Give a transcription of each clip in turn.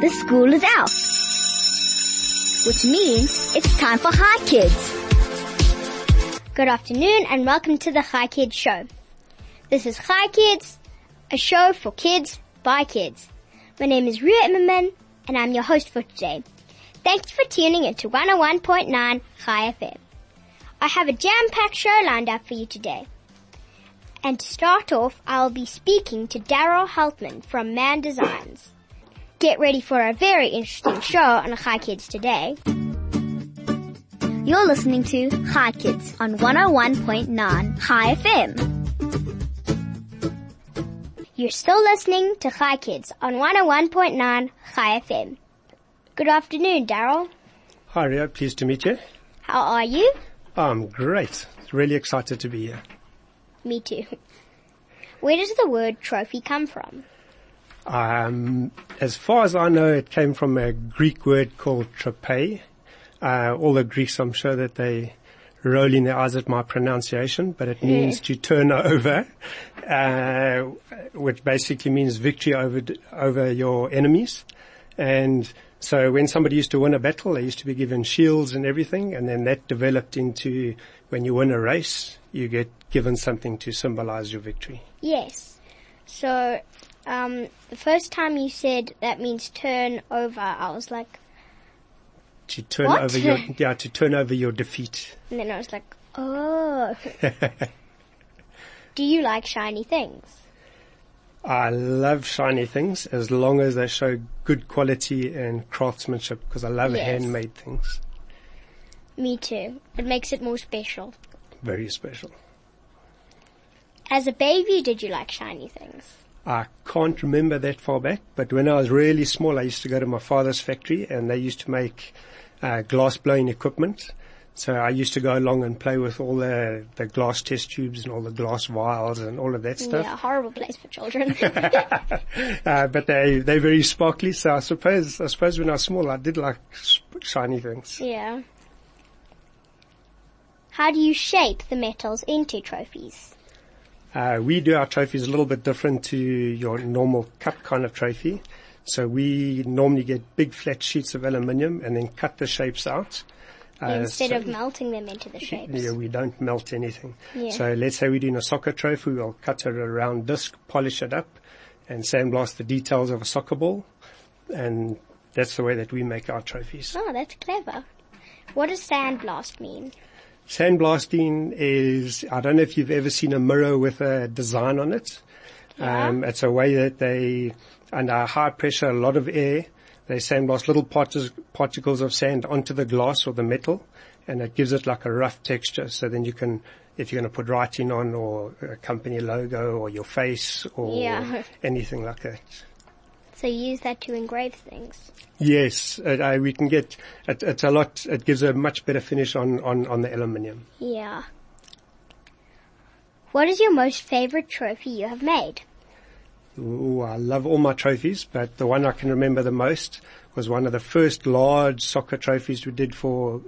the school is out. Which means it's time for Hi Kids. Good afternoon and welcome to the Hi Kids show. This is Hi Kids, a show for kids by kids. My name is Ria Immerman and I'm your host for today. Thank you for tuning in to 101.9 Hi FM. I have a jam-packed show lined up for you today. And to start off, I'll be speaking to Darryl Haltman from Mann Designs. Get ready for a very interesting show on Hi Kids today. You're listening to Hi Kids on 101.9 Hi FM. You're still listening to Hi Kids on 101.9 Hi FM. Good afternoon, Darryl. Hi Ria, pleased to meet you. How are you? I'm great. Really excited to be here. Me too. Where does the word trophy come from? Um, as far as I know, it came from a Greek word called trope. Uh, all the Greeks, I'm sure that they rolling their eyes at my pronunciation, but it means to turn over, uh, which basically means victory over over your enemies. And so when somebody used to win a battle, they used to be given shields and everything, and then that developed into when you win a race, you get given something to symbolize your victory. Yes. So, um, the first time you said that means turn over, I was like, To turn What? over your, yeah, to turn over your defeat. and then I was like, oh. Do you like shiny things? I love shiny things as long as they show good quality and craftsmanship because I love Yes. handmade things. Me too. It makes it more special. Very special. As a baby, did you like shiny things? I can't remember that far back, but when I was really small, I used to go to my father's factory and they used to make uh, glass blowing equipment. So I used to go along and play with all the, the glass test tubes and all the glass vials and all of that stuff. Yeah, horrible place for children. Uh, but they, they're very sparkly. So I suppose, I suppose when I was small, I did like shiny things. yeah. How do you shape the metals into trophies? Uh, we do our trophies a little bit different to your normal cup kind of trophy. So we normally get big flat sheets of aluminium and then cut the shapes out. Uh, Instead so- of melting them into the shapes. Yeah, we don't melt anything. Yeah. So let's say we're doing a soccer trophy, we'll cut it a round disc, polish it up, and sandblast the details of a soccer ball. And that's the way that we make our trophies. Oh, that's clever. What does sandblast mean? Sandblasting is, I don't know if you've ever seen a mirror with a design on it. Yeah. Um, it's a way that they, under high pressure, a lot of air, they sandblast little partic- particles of sand onto the glass or the metal, and it gives it like a rough texture. So then you can, if you're going to put writing on or a company logo or your face or Yeah. anything like that. So you use that to engrave things. Yes, uh, uh, we can get, it, it's a lot, it gives a much better finish on, on, on the aluminium. Yeah. What is your most favorite trophy you have made? Ooh, I love all my trophies, but the one I can remember the most was one of the first large soccer trophies we did for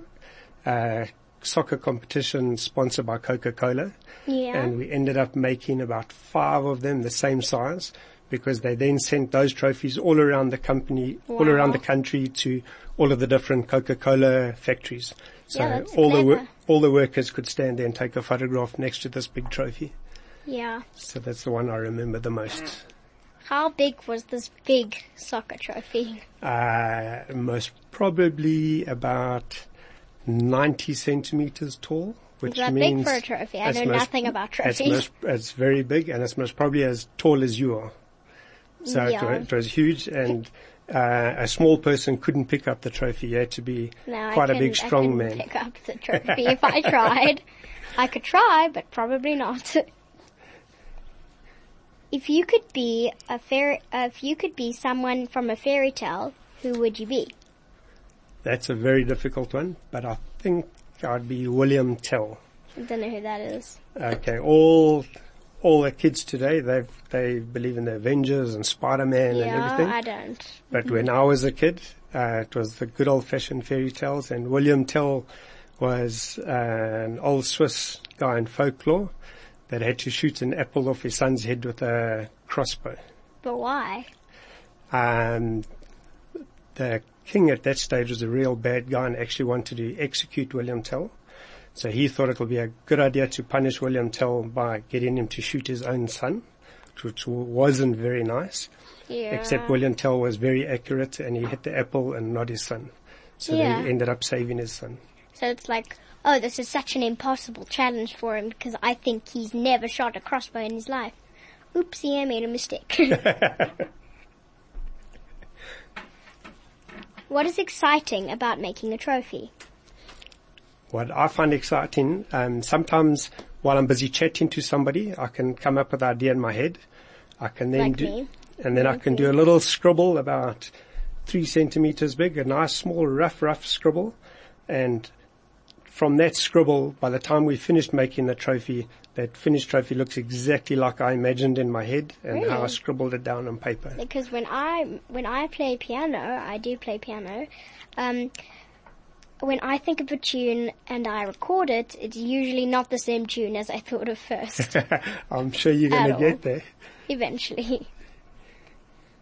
uh, soccer competition sponsored by Coca-Cola. Yeah. And we ended up making about five of them the same size because they then sent those trophies all around the company, all around the country to all of the different Coca-Cola factories. So Yeah, all the, clever. wor- all the workers could stand there and take a photograph next to this big trophy. yeah. So that's the one I remember the most. How big was this big soccer trophy? Uh, most probably about 90 centimeters tall, which that means big for a trophy? I know most- nothing about It's, trophies. most, it's very big and it's most probably as tall as you are. So it, Yeah. wa- it was huge and uh, a small person couldn't pick up the trophy. You had to be No, quite a big strong couldn't man. pick up the trophy if I tried. I could try, but probably not. If you could be a fairy, uh, if you could be someone from a fairy tale, who would you be? That's a very difficult one, but I think I'd be William Tell. I don't know who that is. Okay, all all the kids today they they believe in the Avengers and Spider-Man and yeah, everything. I don't. But when I was a kid, uh, it was the good old-fashioned fairy tales, and William Tell was uh, an old Swiss guy in folklore that had to shoot an apple off his son's head with a crossbow. But why? Um, the king at that stage was a real bad guy and actually wanted to execute William Tell. So he thought it would be a good idea to punish William Tell by getting him to shoot his own son, which wasn't very nice. Yeah. Except William Tell was very accurate and he hit the apple and not his son. So Yeah. they ended up saving his son. So it's like, oh, this is such an impossible challenge for him because I think he's never shot a crossbow in his life. Oopsie, I made a mistake. what is exciting about making a trophy? What I find exciting, um, sometimes while I'm busy chatting to somebody, I can come up with an idea in my head. I can then Like do, me. and then I can do a little scribble about three centimeters big, a nice small rough, rough scribble. And from that scribble, by the time we finished making the trophy, that finished trophy looks exactly like I imagined in my head and how I scribbled it down on paper. Because when I when I play piano, I do play piano. Um, when I think of a tune and I record it, it's usually not the same tune as I thought of first. I'm sure you're going to get there. eventually.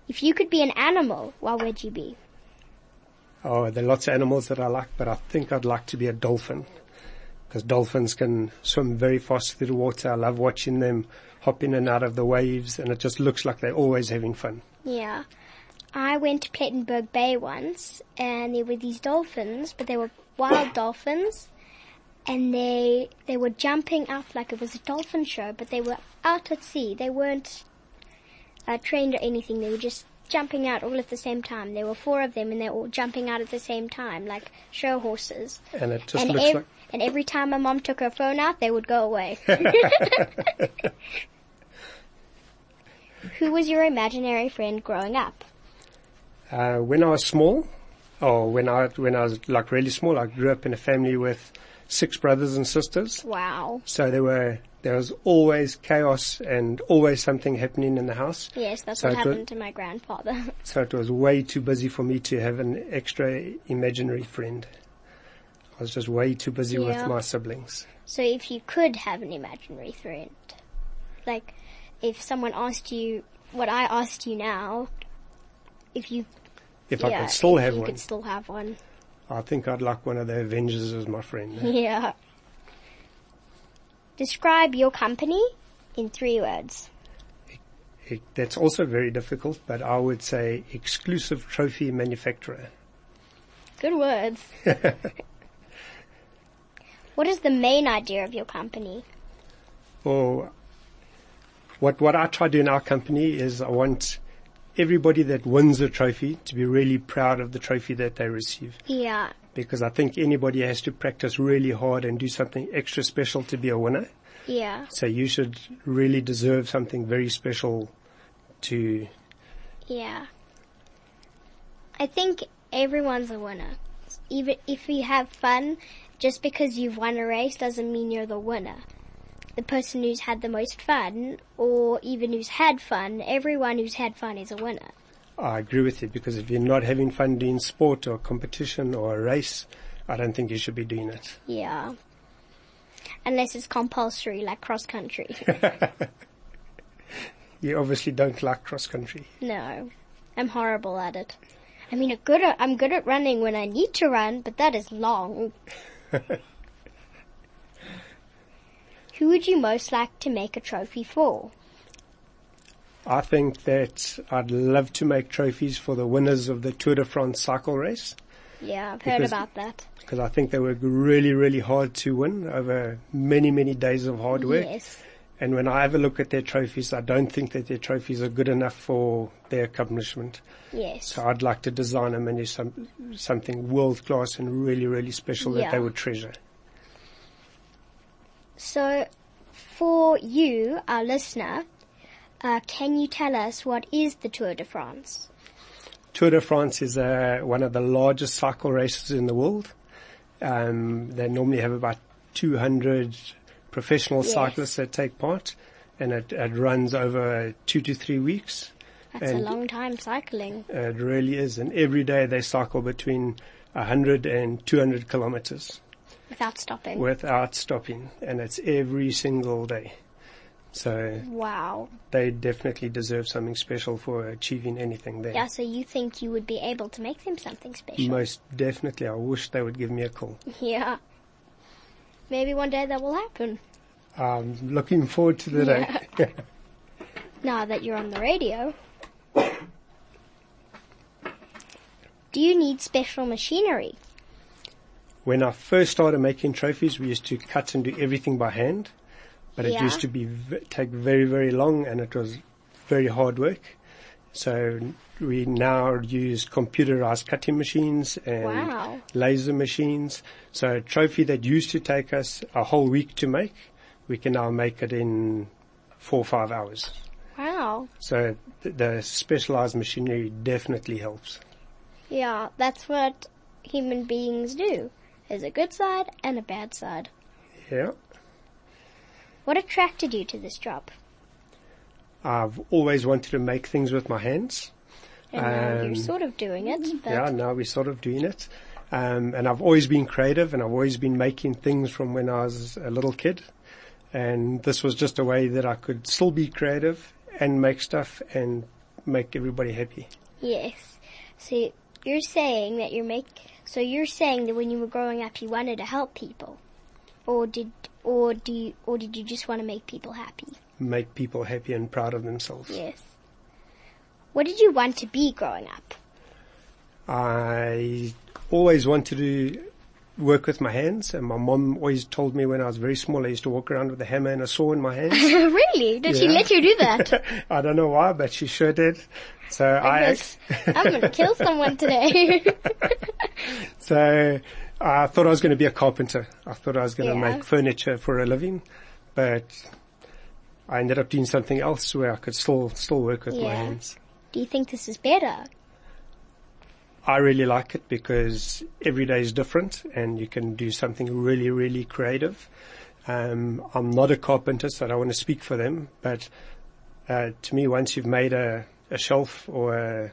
If you could be an animal, what would you be? Oh, there are lots of animals that I like, but I think I'd like to be a dolphin. Because dolphins can swim very fast through the water. I love watching them hop in and out of the waves and it just looks like they're always having fun. Yeah. I went to Plettenberg Bay once and there were these dolphins, but they were wild dolphins and they they were jumping out like it was a dolphin show, but they were out at sea. They weren't uh, trained or anything. They were just jumping out all at the same time. There were four of them and they were all jumping out at the same time, like show horses. And it just and, looks ev- like, and every time my mom took her phone out, they would go away. Who was your imaginary friend growing up? Uh, when I was small, or when I, when I was like really small, I grew up in a family with six brothers and sisters. Wow. So there were, there was always chaos and always something happening in the house. Yes, that's So what happened to my grandfather. So it was way too busy for me to have an extra imaginary friend. I was just way too busy Yeah. with my siblings. so if you could have an imaginary friend, like if someone asked you what I asked you now, if you If yeah, I could still have you one, could still have one. I think I'd like one of the Avengers as my friend. Eh? Yeah. Describe your company in three words. It, that's also very difficult, but I would say exclusive trophy manufacturer. Good words. what is the main idea of your company? Or what, what I try to do in our company is I want everybody that wins a trophy to be really proud of the trophy that they receive. Yeah. Because I think anybody has to practice really hard and do something extra special to be a winner. Yeah. So you should really deserve something very special to, Yeah. I think everyone's a winner. Even if you have fun, just because you've won a race doesn't mean you're the winner. The person who's had the most fun, or even who's had fun, everyone who's had fun is a winner. I agree with you because if you're not having fun doing sport or competition or a race, I don't think you should be doing it. Yeah. Unless it's compulsory, like cross country. You obviously don't like cross country. no. I'm horrible at it. I mean, I'm good at, I'm good at running when I need to run, but that is long. Who would you most like to make a trophy for? I think that I'd love to make trophies for the winners of the Tour de France cycle race Yeah, I've heard Because- about that. because I think they were really, really hard to win over many, many days of hard work. Yes. And when I have a look at their trophies, I don't think that their trophies are good enough for their accomplishment. Yes. So I'd like to design them into some, something world class and really, really special that they would treasure. So, for you, our listener, uh, can you tell us what is the Tour de France? Tour de France is uh, one of the largest cycle races in the world. Um, they normally have about 200 professional Yes. cyclists that take part, and it, it runs over two to three weeks. That's And- a long time cycling. It really is, and every day they cycle between 100 and 200 kilometers Without stopping. without stopping, and it's every single day. So Wow. they definitely deserve something special for achieving anything there. Yeah, so you think you would be able to make them something special? Most definitely. I wish they would give me a call. Yeah. Maybe one day that will happen. I'm looking forward to the day. Now that you're on the radio. Do you need special machinery? When I first started making trophies, we used to cut and do everything by hand, but it Yeah. used to be v- take very very long, and it was very hard work. So we now use computerized cutting machines and Wow. laser machines. So a trophy that used to take us a whole week to make, we can now make it in four or five hours. Wow. So th- the specialized machinery definitely helps. Yeah, that's what human beings do. There's a good side and a bad side. Yeah. What attracted you to this job? I've always wanted to make things with my hands. And now you're Um, sort of doing it, but Yeah, now we're sort of doing it. Um, and I've always been creative and I've always been making things from when I was a little kid. And this was just a way that I could still be creative and make stuff and make everybody happy. yes. So you're saying that you're make so you're saying that when you were growing up you wanted to help people. Or did or do you, or did you just want to make people happy? Make people happy and proud of themselves. Yes. What did you want to be growing up? I always wanted to work with my hands and my mom always told me when I was very small I used to walk around with a hammer and a saw in my hands. really? Did she let you do that? I don't know why, but she sure did. So I, I'm gonna kill someone today. So I thought I was going to be a carpenter. I thought I was going to Yeah. make furniture for a living, but I ended up doing something else where I could still still work with my hands. do you think this is better? I really like it because every day is different and you can do something really, really creative. Um, I'm not a carpenter, so I don't want to speak for them, but uh, to me, once you've made a, a shelf or a,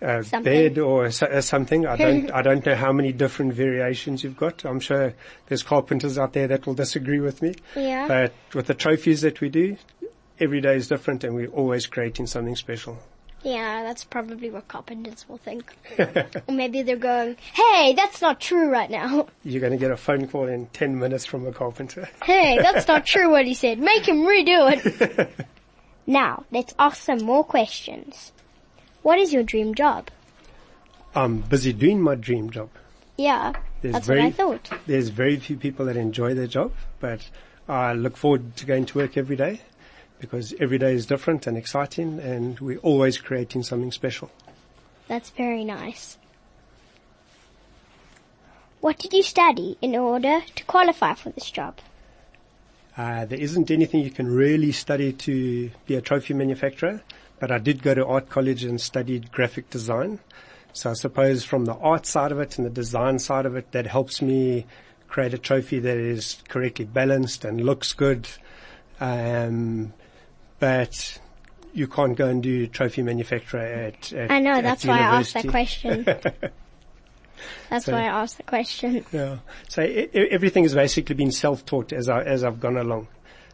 a bed or so- uh, something, I don't, I don't know how many different variations you've got. I'm sure there's carpenters out there that will disagree with me, Yeah. but with the trophies that we do, every day is different and we're always creating something special. Yeah, that's probably what carpenters will think. or maybe they're going, hey, that's not true right now. You're going to get a phone call in 10 minutes from a carpenter. Hey, that's not true what he said. Make him redo it. now, let's ask some more questions. What is your dream job? I'm busy doing my dream job. Yeah, There's that's very, what I thought. There's very few people that enjoy their job, but I look forward to going to work every day because every day is different and exciting and we're always creating something special. That's very nice. What did you study in order to qualify for this job? Uh, there isn't anything you can really study to be a trophy manufacturer, but I did go to art college and studied graphic design. So I suppose from the art side of it and the design side of it, that helps me create a trophy that is correctly balanced and looks good. Um, but you can't go and do trophy manufacturer at, at I know, at that's why I asked that question. That's So- why I asked the question. Yeah. So everything has basically been self-taught as I, as I've gone along.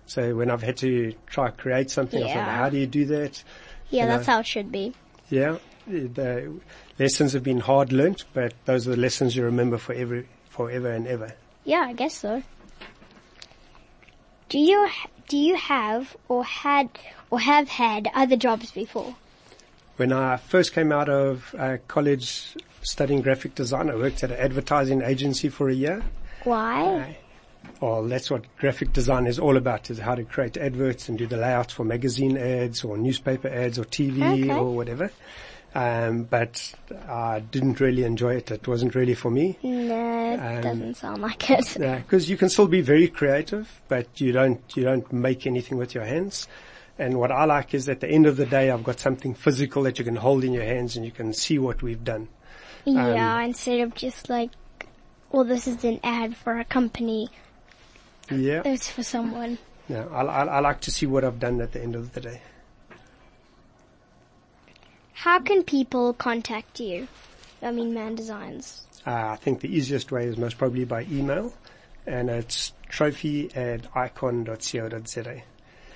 So when I've had to try create something, I thought, Yeah. how do you do that? Yeah, You know. that's how it should be. Yeah. The lessons have been hard learnt, but those are the lessons you remember forever, forever and ever. Yeah, I guess so. Do you do you have or had or have had other jobs before? When I first came out of uh, college studying graphic design, I worked at an advertising agency for a year. Why? Well, that's what graphic design is all about, is how to create adverts and do the layouts for magazine ads or newspaper ads or TV Okay. or whatever. Um, but I didn't really enjoy it. It wasn't really for me. No, it Um, doesn't sound like it. Because you can still be very creative, but you don't, you don't make anything with your hands. And what I like is at the end of the day, I've got something physical that you can hold in your hands and you can see what we've done. yeah, um, instead of just like, well, this is an ad for a company. Yeah. It's for someone. Yeah. I, I, I like to see what I've done at the end of the day. How can people contact you? I mean, Mann Designs. Uh, I think the easiest way is most probably by email, and it's trophy at icon.co.za.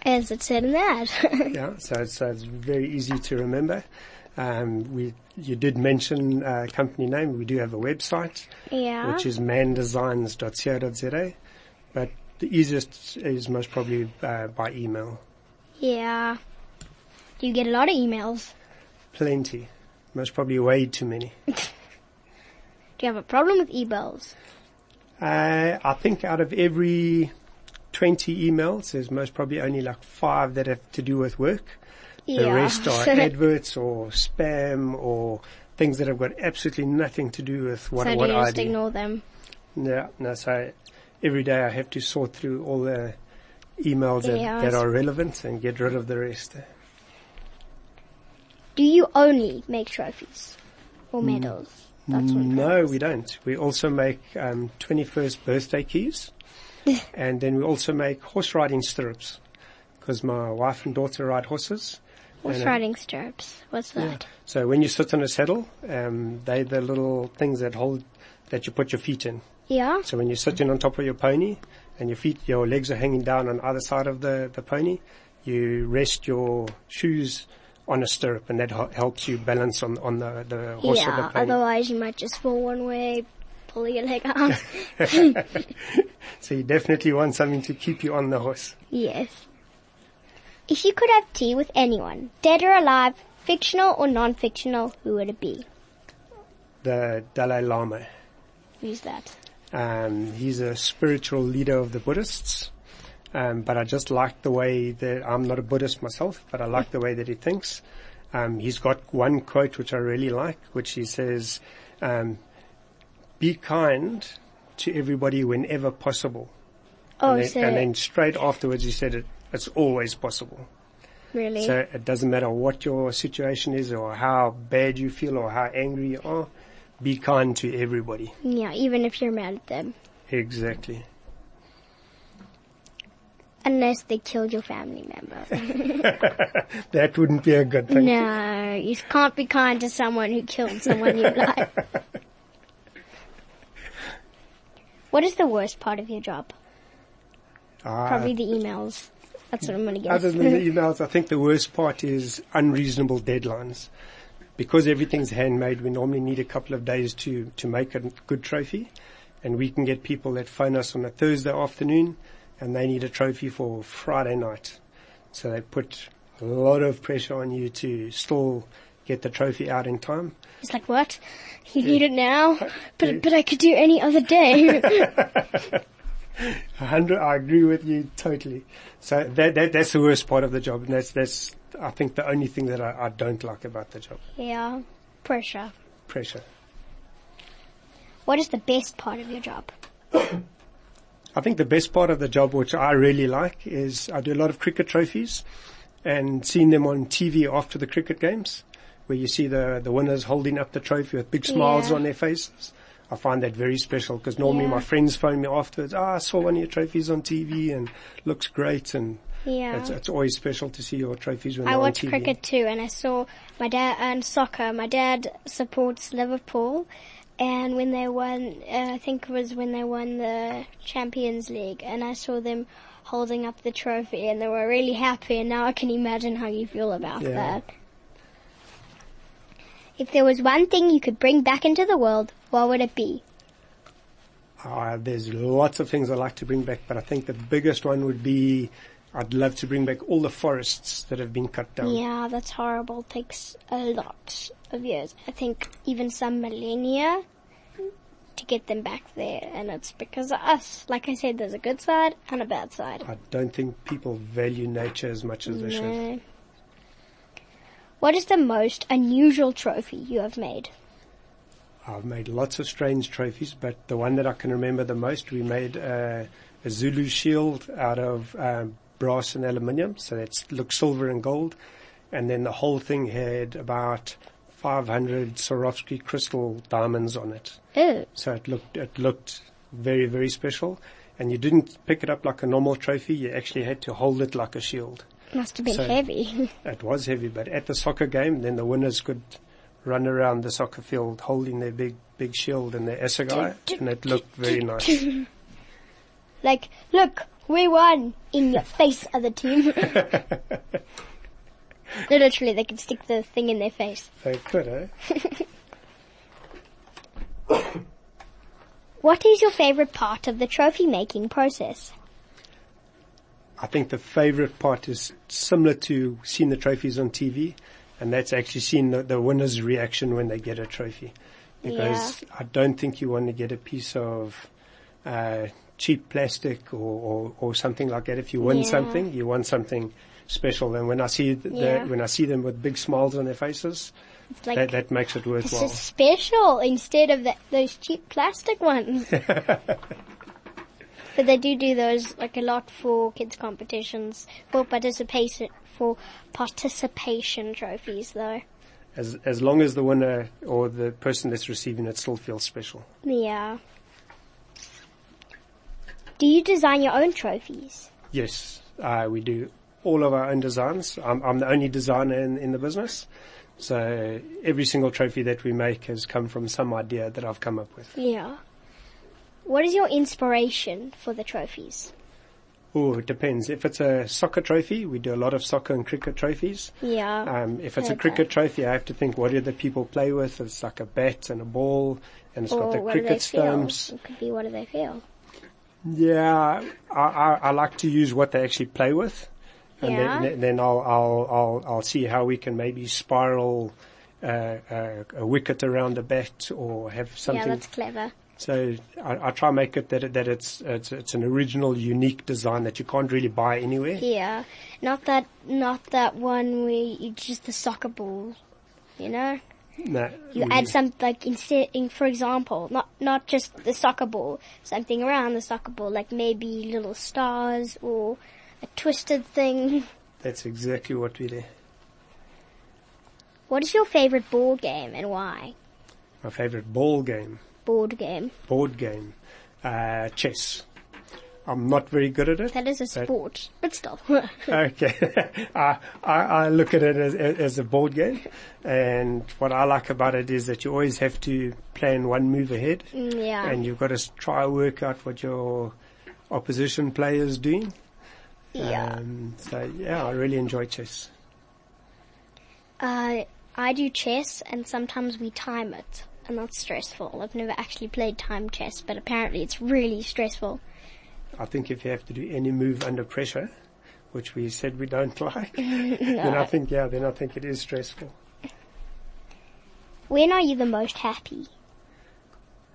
As it said in the ad. Yeah, so it's, so it's very easy to remember. Um, we, you did mention uh, company name. We do have a website, yeah. which is manndesigns.co.za, but the easiest is most probably uh, by email. yeah. Do you get a lot of emails? Plenty. Most probably way too many. Do you have a problem with emails? Uh, I think out of every 20 emails, there's most probably only like five that have to do with work. Yeah. The rest are adverts or spam or things that have got absolutely nothing to do with what, so what do you I just do. ignore them? Yeah, no, so every day I have to sort through all the emails that, Yeah. that are relevant and get rid of the rest. Do you only make trophies or medals? That's what No, we don't. We also make um, 21st birthday keys, and then we also make horse riding stirrups, because my wife and daughter ride horses. Horse uh, riding stirrups. What's that? So when you sit on a saddle, um, they're the little things that hold, that you put your feet in. Yeah. So when you're sitting on top of your pony, and your feet, your legs are hanging down on either side of the, the pony, you rest your shoes on a stirrup, and that ho- helps you balance on, on the, the horse or the Yeah. pony. Otherwise, you might just fall one way, pull your leg out. So you definitely want something to keep you on the horse. yes. If you could have tea with anyone, dead or alive, fictional or non-fictional, who would it be? The Dalai Lama. Who's that? Um, he's a spiritual leader of the Buddhists. Um, but I just like the way that I'm not a Buddhist myself, but I like the way that he thinks. Um, he's got one quote which I really like, which he says, um, "Be kind to everybody whenever possible." Oh, and, then, so and then straight afterwards he said, it, "It's always possible." really? So it doesn't matter what your situation is or how bad you feel or how angry you are. Be kind to everybody. yeah, even if you're mad at them. Exactly. Unless they killed your family member. That wouldn't be a good thing. no, you can't be kind to someone who killed someone you like. What is the worst part of your job? Ah, Probably the emails. That's what I'm gonna guess. Other than the emails, I think the worst part is unreasonable deadlines. Because everything's handmade, we normally need a couple of days to, to make a good trophy. And we can get people that phone us on a Thursday afternoon and they need a trophy for Friday night. So they put a lot of pressure on you to still get the trophy out in time. It's like, what? You need it now? But, but I could do any other day. Hundred, I agree with you totally. So that, that, that's the worst part of the job. And that's, that's, I think the only thing that I, I don't like about the job. yeah. Pressure. Pressure. What is the best part of your job? I think the best part of the job, which I really like, is I do a lot of cricket trophies and seeing them on TV after the cricket games, where you see the, the winners holding up the trophy with big smiles Yeah. on their faces. I find that very special because normally Yeah. my friends phone me afterwards, ah, I saw one of your trophies on TV and looks great and Yeah. it's, it's always special to see your trophies when I they're watch on TV. cricket too, and I saw my dad and soccer. My dad supports Liverpool, and when they won, uh, I think it was when they won the Champions League, and I saw them holding up the trophy, and they were really happy. And now I can imagine how you feel about Yeah. that. If there was one thing you could bring back into the world, what would it be? Uh, there's lots of things I like to bring back, but I think the biggest one would be I'd love to bring back all the forests that have been cut down. Yeah, that's horrible. It takes a lot of years. I think even some millennia to get them back there, and it's because of us. Like I said, there's a good side and a bad side. I don't think people value nature as much as they should. What is the most unusual trophy you have made? I've made lots of strange trophies, but the one that I can remember the most, we made uh, a Zulu shield out of um, brass and aluminium, so it looked silver and gold, and then the whole thing had about 500 Swarovski crystal diamonds on it. Oh, So it looked it looked very very special, and you didn't pick it up like a normal trophy. You actually had to hold it like a shield. must have been So- heavy. It was heavy, but at the soccer game, then the winners could run around the soccer field holding their big big shield and their assegai, and it looked very nice. like, look, We won! In your face, other team. no, literally, they could stick the thing in their face. They could, eh? What is your favorite part of the trophy making process? I think the favorite part is similar to seeing the trophies on TV, and that's actually seeing the, the winner's reaction when they get a trophy. Because I don't think you want to get a piece of uh, cheap plastic or, or, or something like that. If you win Yeah. something, you want something special. And when I see the, Yeah. when I see them with big smiles on their faces, like, that, that makes it this worthwhile. is special instead of that, those cheap plastic ones. but they do do those like a lot for kids competitions, for participation, for participation trophies though. As as long as the winner or the person that's receiving it still feels special. Yeah. Do you design your own trophies? Yes, uh, we do all of our own designs. I'm, I'm the only designer in, in the business. So every single trophy that we make has come from some idea that I've come up with. Yeah. What is your inspiration for the trophies? Oh, it depends. If it's a soccer trophy, we do a lot of soccer and cricket trophies. Yeah. Um, if it's a cricket trophy, I have to think what do the people play with? It's like a bat and a ball, and it's got the what do they cricket stumps. It could be what do they feel? Yeah, I, I, I like to use what they actually play with, and Yeah. then, then I'll, I'll I'll I'll see how we can maybe spiral uh, uh, a wicket around the bat or have something. Yeah, that's clever. so I, I try and make it that it, that it's, it's it's an original, unique design that you can't really buy anywhere. Yeah. Not that, not that one where you just the soccer ball, you know? No, You add some, like, instead, in, for example, not, not just the soccer ball, something around the soccer ball, like maybe little stars or a twisted thing. That's exactly what we do. What is your favorite board game and why? My favorite ball game, Board game. board game, uh, chess. I'm not very good at it. That is a sport, but still. Okay. I, I, I look at it as, as a board game and what I like about it is that you always have to plan one move ahead Mm, yeah. and you've got to try and work out what your opposition player is doing. yeah. Um, so yeah, I really enjoy chess. Uh, I do chess and sometimes we time it. And that's stressful. I've never actually played time chess, but apparently it's really stressful. I think if you have to do any move under pressure, which we said we don't like, then I think, yeah, then I think it is stressful. When are you the most happy?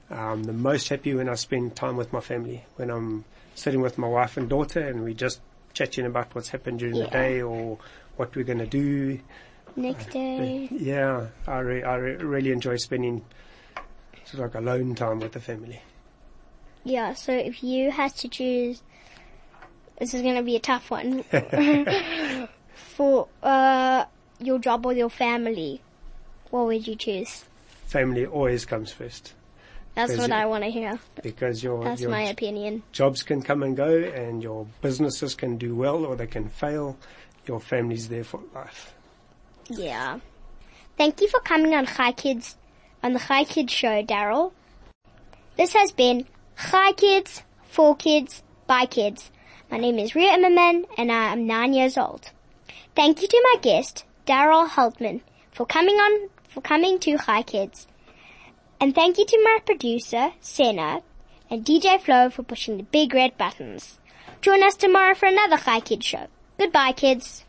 I'm the most happy when I spend time with my family, when I'm sitting with my wife and daughter and we just chatting about what's happened during the day or what we're going to do. Next day? Yeah, I, re- I re- really enjoy spending sort of like alone time with the family. Yeah, so if you had to choose, this is going to be a tough one, for uh, your job or your family, what would you choose? Family always comes first That's what it- I want to hear. because your, That's your my opinion. jobs can come and go and your businesses can do well or they can fail. Your family's there for life. Yeah. Thank you for coming on Hi Kids, on the Hi Kids show, Darryl. This has been Hi Kids, for kids, by kids. My name is Ria Immerman and I am nine years old. Thank you to my guest, Darryl Haltman, for coming on, for coming to Hi Kids. And thank you to my producer, Senna, and DJ Flo for pushing the big red buttons. Join us tomorrow for another Hi Kids show. Goodbye, kids.